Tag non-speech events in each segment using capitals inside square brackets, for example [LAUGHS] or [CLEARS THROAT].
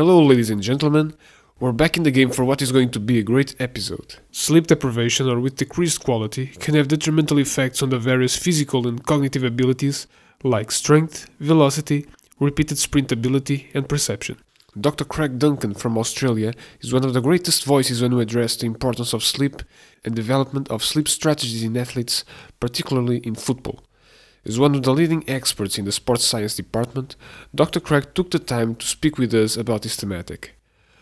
Hello, ladies and gentlemen. We're back in the game for what is going to be a great episode. Sleep deprivation or with decreased quality can have detrimental effects on the various physical and cognitive abilities like strength, velocity, repeated sprint ability, and perception. Dr. Craig Duncan from Australia is one of the greatest voices when we address the importance of sleep and development of sleep strategies in athletes, particularly in football. As one of the leading experts in the sports science department, Dr. Craig took the time to speak with us about this thematic.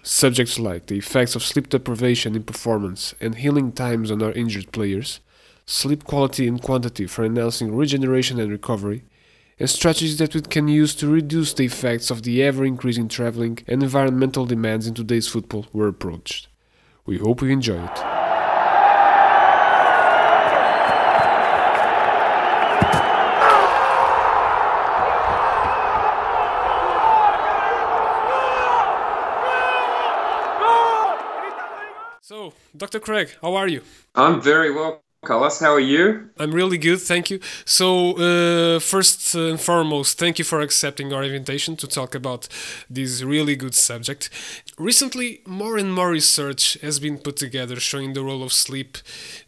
Subjects like the effects of sleep deprivation in performance and healing times on our injured players, sleep quality and quantity for enhancing regeneration and recovery, and strategies that we can use to reduce the effects of the ever increasing traveling and environmental demands in today's football were approached. We hope you enjoy it. Dr. Craig, how are you? I'm very well, Carlos. How are you? I'm really good, thank you. So, uh, first and foremost, thank you for accepting our invitation to talk about this really good subject. Recently, more and more research has been put together showing the role of sleep,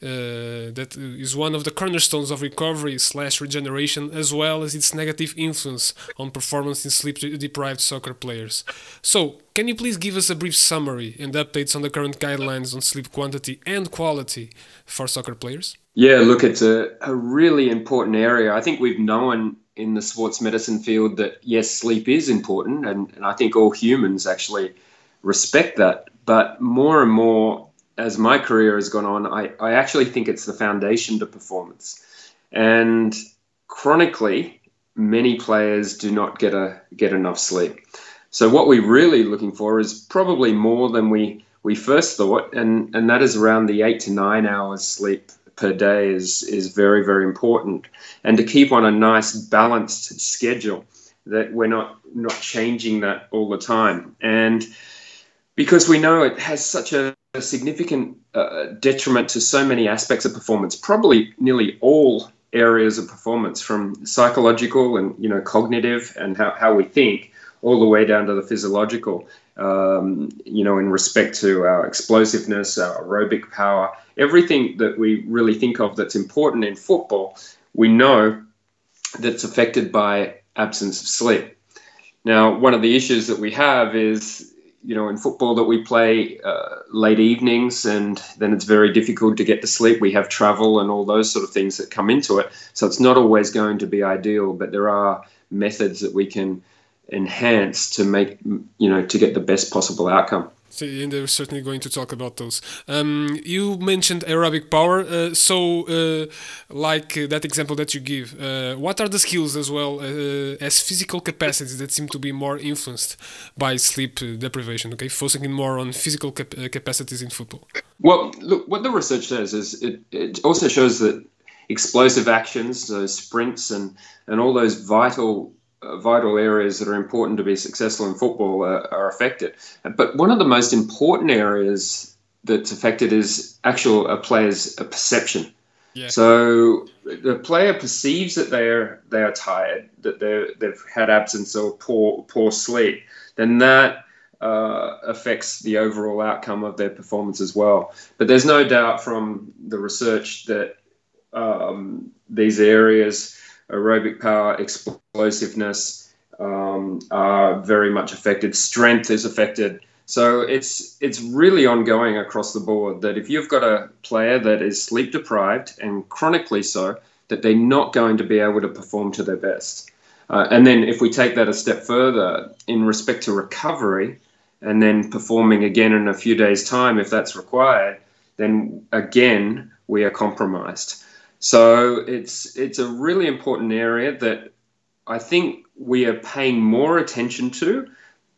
uh, that is one of the cornerstones of recovery slash regeneration, as well as its negative influence on performance in sleep-deprived soccer players. So, can you please give us a brief summary and updates on the current guidelines on sleep quantity and quality for soccer players? Yeah, look, it's a, a really important area. I think we've known in the sports medicine field that yes, sleep is important, and, and I think all humans actually respect that. But more and more, as my career has gone on, I, I actually think it's the foundation to performance. And chronically, many players do not get a get enough sleep. So what we're really looking for is probably more than we we first thought, and and that is around the eight to nine hours sleep per day is is very very important, and to keep on a nice balanced schedule that we're not not changing that all the time, and because we know it has such a, a significant uh, detriment to so many aspects of performance, probably nearly all areas of performance, from psychological and you know cognitive and how, how we think all the way down to the physiological, um, you know, in respect to our explosiveness, our aerobic power, everything that we really think of that's important in football, we know that's affected by absence of sleep. Now, one of the issues that we have is, you know, in football that we play uh, late evenings and then it's very difficult to get to sleep. We have travel and all those sort of things that come into it. So it's not always going to be ideal, but there are methods that we can enhance to make you know to get the best possible outcome. So, and they're certainly going to talk about those. Um, you mentioned aerobic power. Uh, so, uh, like uh, that example that you give, uh, what are the skills as well uh, as physical capacities that seem to be more influenced by sleep deprivation? Okay, focusing more on physical cap capacities in football. Well, look, what the research says is it, it also shows that explosive actions, so sprints and and all those vital uh, vital areas that are important to be successful in football are, are affected. But one of the most important areas that's affected is actual a player's a perception. Yeah. So the player perceives that they are they are tired, that they they've had absence or poor poor sleep. Then that uh, affects the overall outcome of their performance as well. But there's no doubt from the research that um, these areas aerobic power, explosiveness um, are very much affected. Strength is affected. So it's it's really ongoing across the board. That if you've got a player that is sleep deprived and chronically so, that they're not going to be able to perform to their best. Uh, and then if we take that a step further in respect to recovery, and then performing again in a few days' time if that's required, then again we are compromised. So it's it's a really important area that I think we are paying more attention to,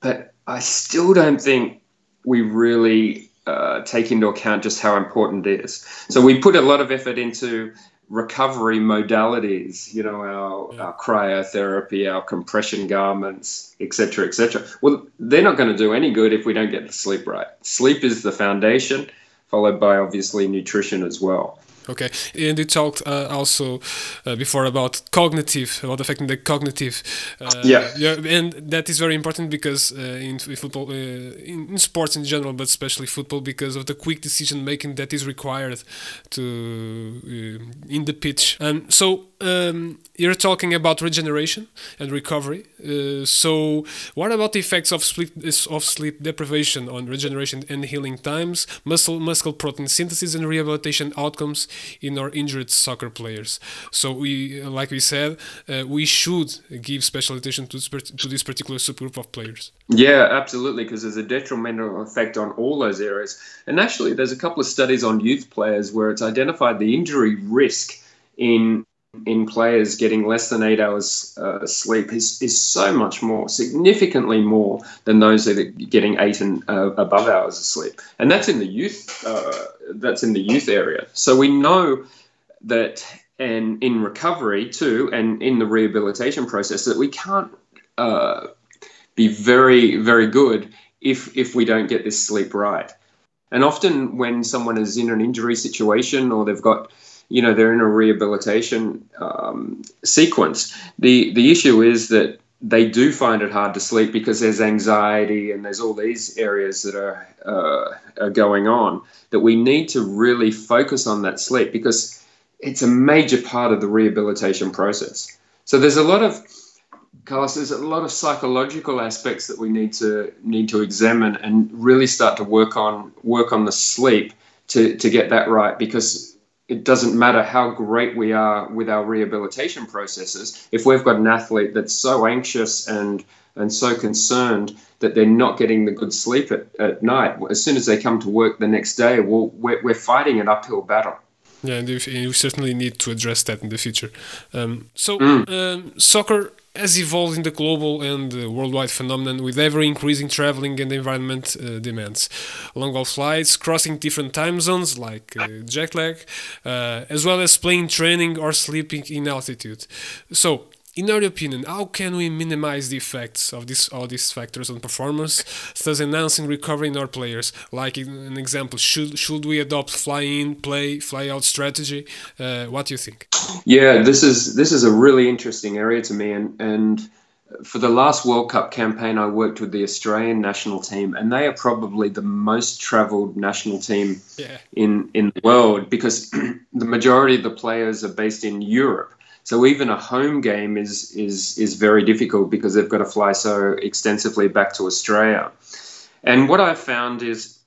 but I still don't think we really uh, take into account just how important it is. So we put a lot of effort into recovery modalities, you know, our, yeah. our cryotherapy, our compression garments, etc., etc. Well, they're not going to do any good if we don't get the sleep right. Sleep is the foundation, followed by obviously nutrition as well. Okay, and you talked uh, also uh, before about cognitive, about affecting the cognitive. Uh, yeah. yeah, and that is very important because uh, in football, uh, in, in, sports in general, but especially football, because of the quick decision making that is required to uh, in the pitch. And so um, you're talking about regeneration and recovery. so what about the effects of sleep of sleep deprivation on regeneration and healing times, muscle muscle protein synthesis, and rehabilitation outcomes? In our injured soccer players. So we, like we said, uh, we should give special attention to this, to this particular subgroup of players. Yeah, absolutely, because there's a detrimental effect on all those areas. And actually, there's a couple of studies on youth players where it's identified the injury risk in in players getting less than eight hours uh, sleep is, is so much more, significantly more than those that are getting eight and uh, above hours of sleep, and that's in the youth. Uh, that's in the youth area. So we know that, and in recovery too, and in the rehabilitation process, that we can't uh, be very, very good if if we don't get this sleep right. And often, when someone is in an injury situation or they've got you know they're in a rehabilitation um, sequence. The the issue is that they do find it hard to sleep because there's anxiety and there's all these areas that are, uh, are going on that we need to really focus on that sleep because it's a major part of the rehabilitation process. So there's a lot of Carlos, there's a lot of psychological aspects that we need to need to examine and really start to work on work on the sleep to, to get that right because it doesn't matter how great we are with our rehabilitation processes if we've got an athlete that's so anxious and and so concerned that they're not getting the good sleep at, at night as soon as they come to work the next day well we're, we're fighting an uphill battle yeah and you, certainly need to address that in the future um, so mm. um, soccer has evolved in the global and uh, worldwide phenomenon with ever increasing traveling and environment uh, demands. Long haul flights, crossing different time zones like uh, jet lag, uh, as well as plane training or sleeping in altitude. So, in your opinion, how can we minimize the effects of this, all these factors on performance, thus enhancing recovery in our players? Like an example, should should we adopt fly in, play, fly out strategy? Uh, what do you think? Yeah, this is this is a really interesting area to me, and and for the last World Cup campaign, I worked with the Australian national team, and they are probably the most travelled national team yeah. in in the world because [CLEARS THROAT] the majority of the players are based in Europe. So even a home game is is is very difficult because they've got to fly so extensively back to Australia. And what I've found is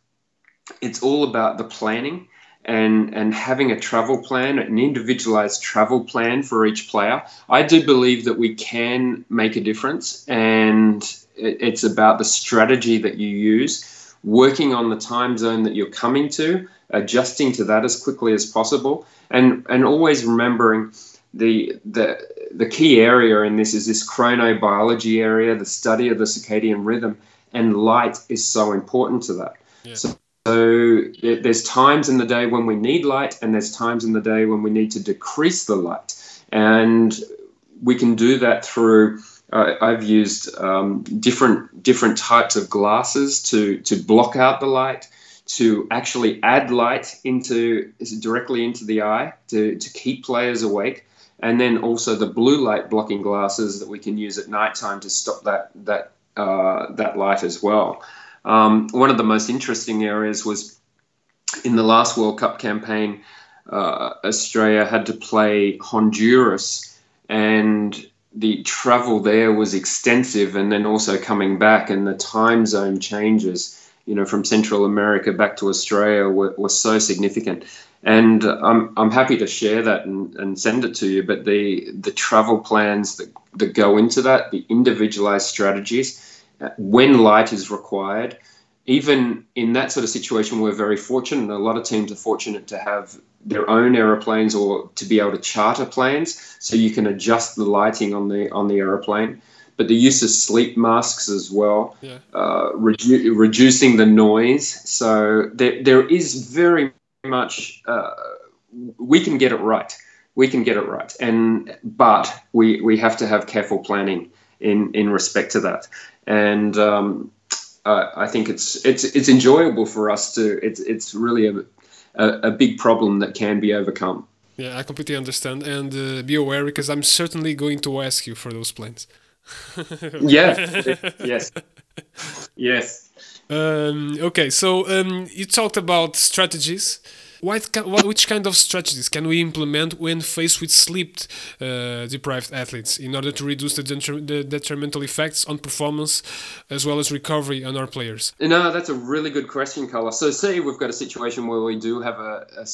it's all about the planning and and having a travel plan, an individualized travel plan for each player. I do believe that we can make a difference, and it's about the strategy that you use, working on the time zone that you're coming to, adjusting to that as quickly as possible, and and always remembering the the the key area in this is this chronobiology area, the study of the circadian rhythm, and light is so important to that. Yeah. So, so there's times in the day when we need light, and there's times in the day when we need to decrease the light, and we can do that through. Uh, I've used um, different different types of glasses to to block out the light to actually add light into directly into the eye to, to keep players awake and then also the blue light blocking glasses that we can use at nighttime to stop that that uh, that light as well. Um, one of the most interesting areas was in the last World Cup campaign. Uh, Australia had to play Honduras, and the travel there was extensive, and then also coming back, and the time zone changes, you know, from Central America back to Australia were, were so significant and I'm, I'm happy to share that and, and send it to you. But the the travel plans that, that go into that, the individualized strategies, uh, when light is required, even in that sort of situation, we're very fortunate. A lot of teams are fortunate to have their own aeroplanes or to be able to charter planes, so you can adjust the lighting on the on the aeroplane. But the use of sleep masks as well, yeah. uh, redu- reducing the noise. So there, there is very much uh, we can get it right. We can get it right, and but we we have to have careful planning in in respect to that. And um, uh, I think it's it's it's enjoyable for us to it's it's really a a, a big problem that can be overcome. Yeah, I completely understand, and uh, be aware because I'm certainly going to ask you for those plans. [LAUGHS] yeah. [LAUGHS] yes. Yes. Um, okay, so um, you talked about strategies. What, which kind of strategies can we implement when faced with sleep uh, deprived athletes in order to reduce the, the, detrimental effects on performance as well as recovery on our players? No, that's a really good question, Carlos. So, say we've got a situation where we do have a, a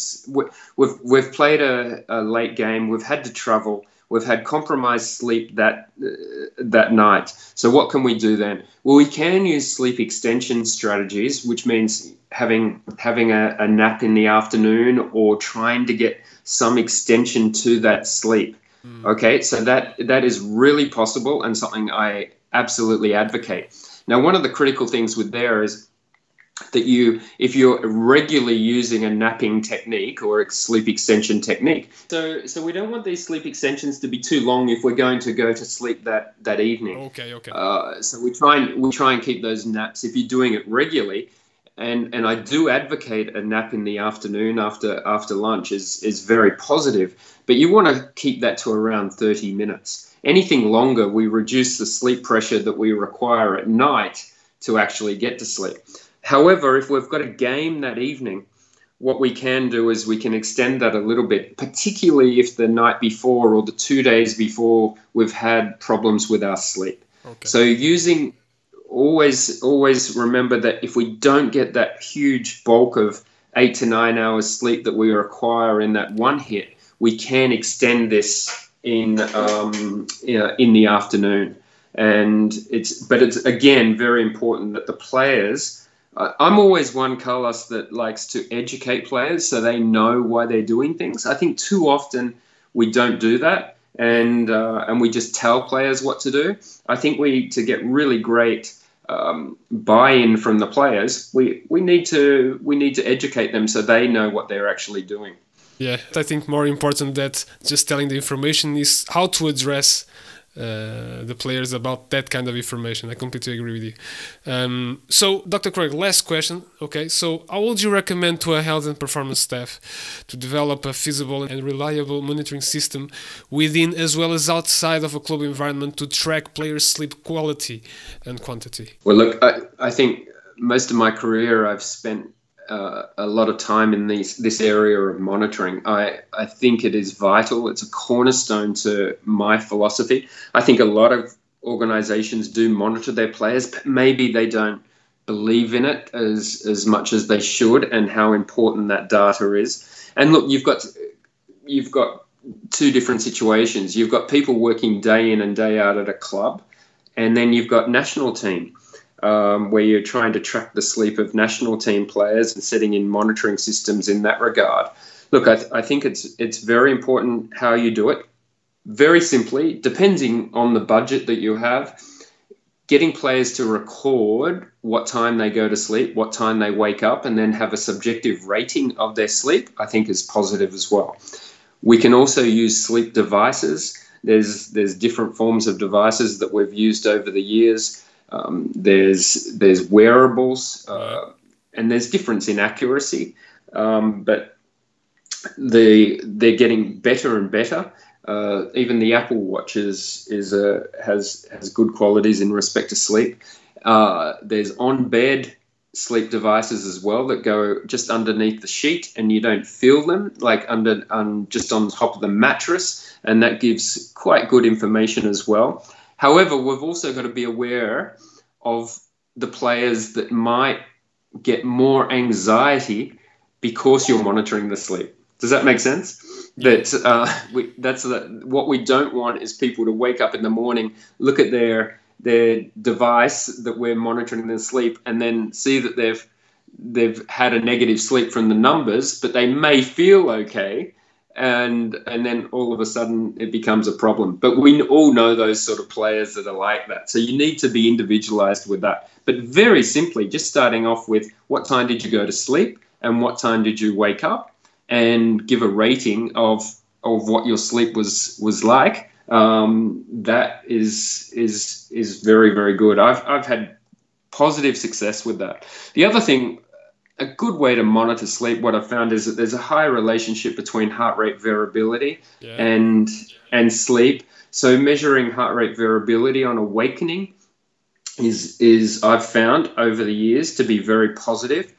we've, we've played a, a late game, we've had to travel We've had compromised sleep that uh, that night. So what can we do then? Well, we can use sleep extension strategies, which means having having a, a nap in the afternoon or trying to get some extension to that sleep. Mm. Okay, so that that is really possible and something I absolutely advocate. Now, one of the critical things with there is that you, if you're regularly using a napping technique or a sleep extension technique, so so we don't want these sleep extensions to be too long if we're going to go to sleep that that evening. Okay, okay. Uh, so we try and we try and keep those naps if you're doing it regularly. And, and I do advocate a nap in the afternoon after after lunch is is very positive, but you want to keep that to around 30 minutes. Anything longer, we reduce the sleep pressure that we require at night to actually get to sleep. However, if we've got a game that evening, what we can do is we can extend that a little bit, particularly if the night before or the two days before we've had problems with our sleep. Okay. So using always always remember that if we don't get that huge bulk of eight to nine hours sleep that we require in that one hit, we can extend this in um, in the afternoon. And it's but it's again very important that the players I'm always one, Carlos, that likes to educate players so they know why they're doing things. I think too often we don't do that, and uh, and we just tell players what to do. I think we to get really great um, buy-in from the players, we, we need to we need to educate them so they know what they're actually doing. Yeah, I think more important that just telling the information is how to address uh, the players about that kind of information. I completely agree with you. Um, so, Dr. Craig, last question. Okay, so how would you recommend to a health and performance staff to develop a feasible and reliable monitoring system within as well as outside of a club environment to track players' sleep quality and quantity? Well, look, I, I think most of my career I've spent a lot of time in these, this area of monitoring. I, I think it is vital. It's a cornerstone to my philosophy. I think a lot of organizations do monitor their players, but maybe they don't believe in it as, as much as they should and how important that data is. And look, you've got you've got two different situations. You've got people working day in and day out at a club, and then you've got national team um, where you're trying to track the sleep of national team players and setting in monitoring systems in that regard. Look, I, th- I think it's it's very important how you do it. Very simply, depending on the budget that you have, getting players to record what time they go to sleep, what time they wake up, and then have a subjective rating of their sleep, I think is positive as well. We can also use sleep devices. There's there's different forms of devices that we've used over the years. Um, there's there's wearables, uh, and there's difference in accuracy, um, but the they're getting better and better. Uh, even the Apple Watch is, is a, has has good qualities in respect to sleep. Uh, there's on bed sleep devices as well that go just underneath the sheet and you don't feel them like under um, just on top of the mattress and that gives quite good information as well However, we've also got to be aware of the players that might get more anxiety because you're monitoring the sleep. Does that make sense? That uh, we, that's the, what we don't want is people to wake up in the morning, look at their their device that we're monitoring their sleep, and then see that they've they've had a negative sleep from the numbers, but they may feel okay, and and then all of a sudden it becomes a problem. But we all know those sort of players that are like that. So you need to be individualized with that. But very simply, just starting off with what time did you go to sleep and what time did you wake up, and give a rating of of what your sleep was was like. Um, that is is is very very good. I've I've had positive success with that. The other thing a good way to monitor sleep, what I've found is that there's a high relationship between heart rate variability Yeah. and and sleep. So measuring heart rate variability on awakening is is I've found over the years to be very positive.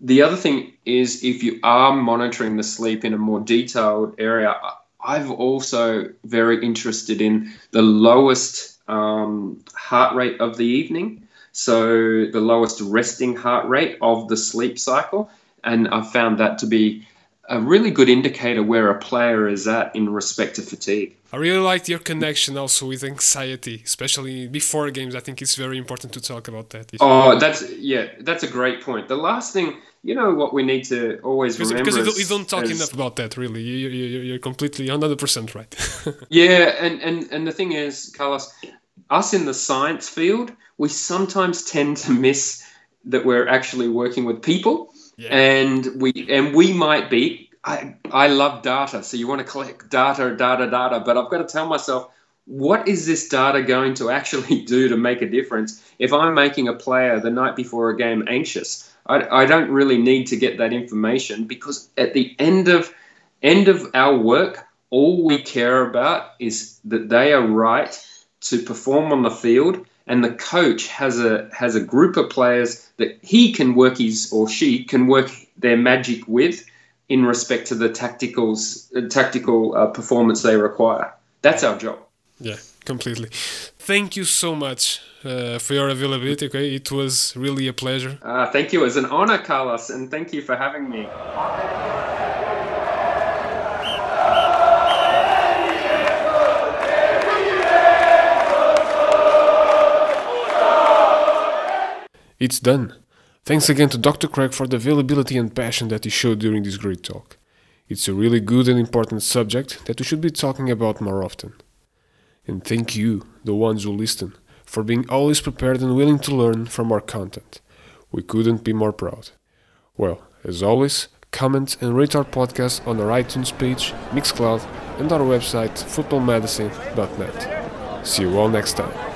The other thing is if you are monitoring the sleep in a more detailed area, I've also very interested in the lowest um, heart rate of the evening. So the lowest resting heart rate of the sleep cycle, and I've found that to be a really good indicator where a player is at in respect to fatigue. I really liked your connection also with anxiety, especially before games. I think it's very important to talk about that. Oh, that's yeah, that's a great point. The last thing, you know, what we need to always because, remember because you, don't, talk enough about that, really. You, you, you- you're completely 100% right. [LAUGHS] Yeah, and, and, and the thing is, Carlos, us in the science field, we sometimes tend to miss that we're actually working with people, Yeah. and we and we might be. I I love data, so you want to collect data, data, data, but I've got to tell myself. What is this data going to actually [LAUGHS] do to make a difference? If I'm making a player the night before a game anxious, I, I don't really need to get that information because at the end of end of our work, all we care about is that they are right to perform on the field, and the coach has a has a group of players that he can work his or she can work their magic with in respect to the tacticals uh, tactical uh, performance they require. That's our job. yeah, completely. Thank you so much uh, for your availability. Okay, it was really a pleasure. Uh, thank you. It's an honor, Carlos, and thank you for having me. It's done. Thanks again to Dr. Craig for the availability and passion that he showed during this great talk. It's a really good and important subject that we should be talking about more often. And thank you, the ones who listen, for being always prepared and willing to learn from our content. We couldn't be more proud. Well, as always, comment and rate our podcast on our iTunes page, Mixcloud, and our website, footballmedicine.net. See you all next time.